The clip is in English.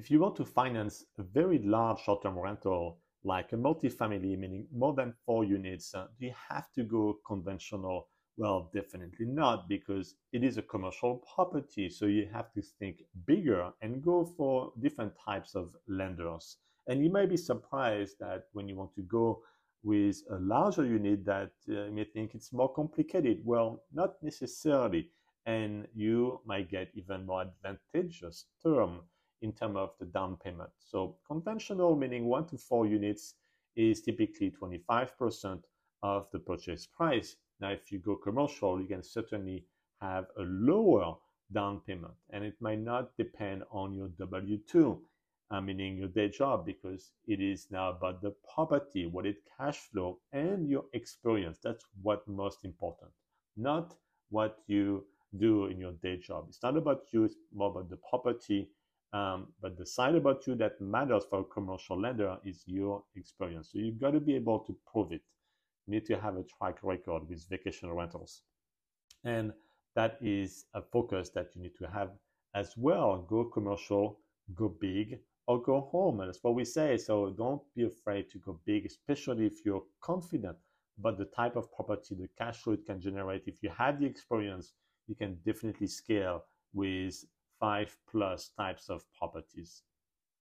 If you want to finance a very large short-term rental, like a multifamily, meaning more than four units, uh, do you have to go conventional? Well, definitely not, because it is a commercial property. So you have to think bigger and go for different types of lenders. And you may be surprised that when you want to go with a larger unit that uh, you may think it's more complicated. Well, not necessarily. And you might get even more advantageous term in terms of the down payment. So conventional, meaning one to four units, is typically 25% of the purchase price. Now, if you go commercial, you can certainly have a lower down payment, and it might not depend on your W 2, uh, meaning your day job, because it is now about the property, what it cash flow, and your experience. That's what most important, not what you do in your day job. It's not about you, it's more about the property um, but the side about you that matters for a commercial lender is your experience. So you've got to be able to prove it. You need to have a track record with vacation rentals. And that is a focus that you need to have as well. Go commercial, go big, or go home. And that's what we say. So don't be afraid to go big, especially if you're confident about the type of property, the cash flow it can generate. If you have the experience, you can definitely scale with five plus types of properties.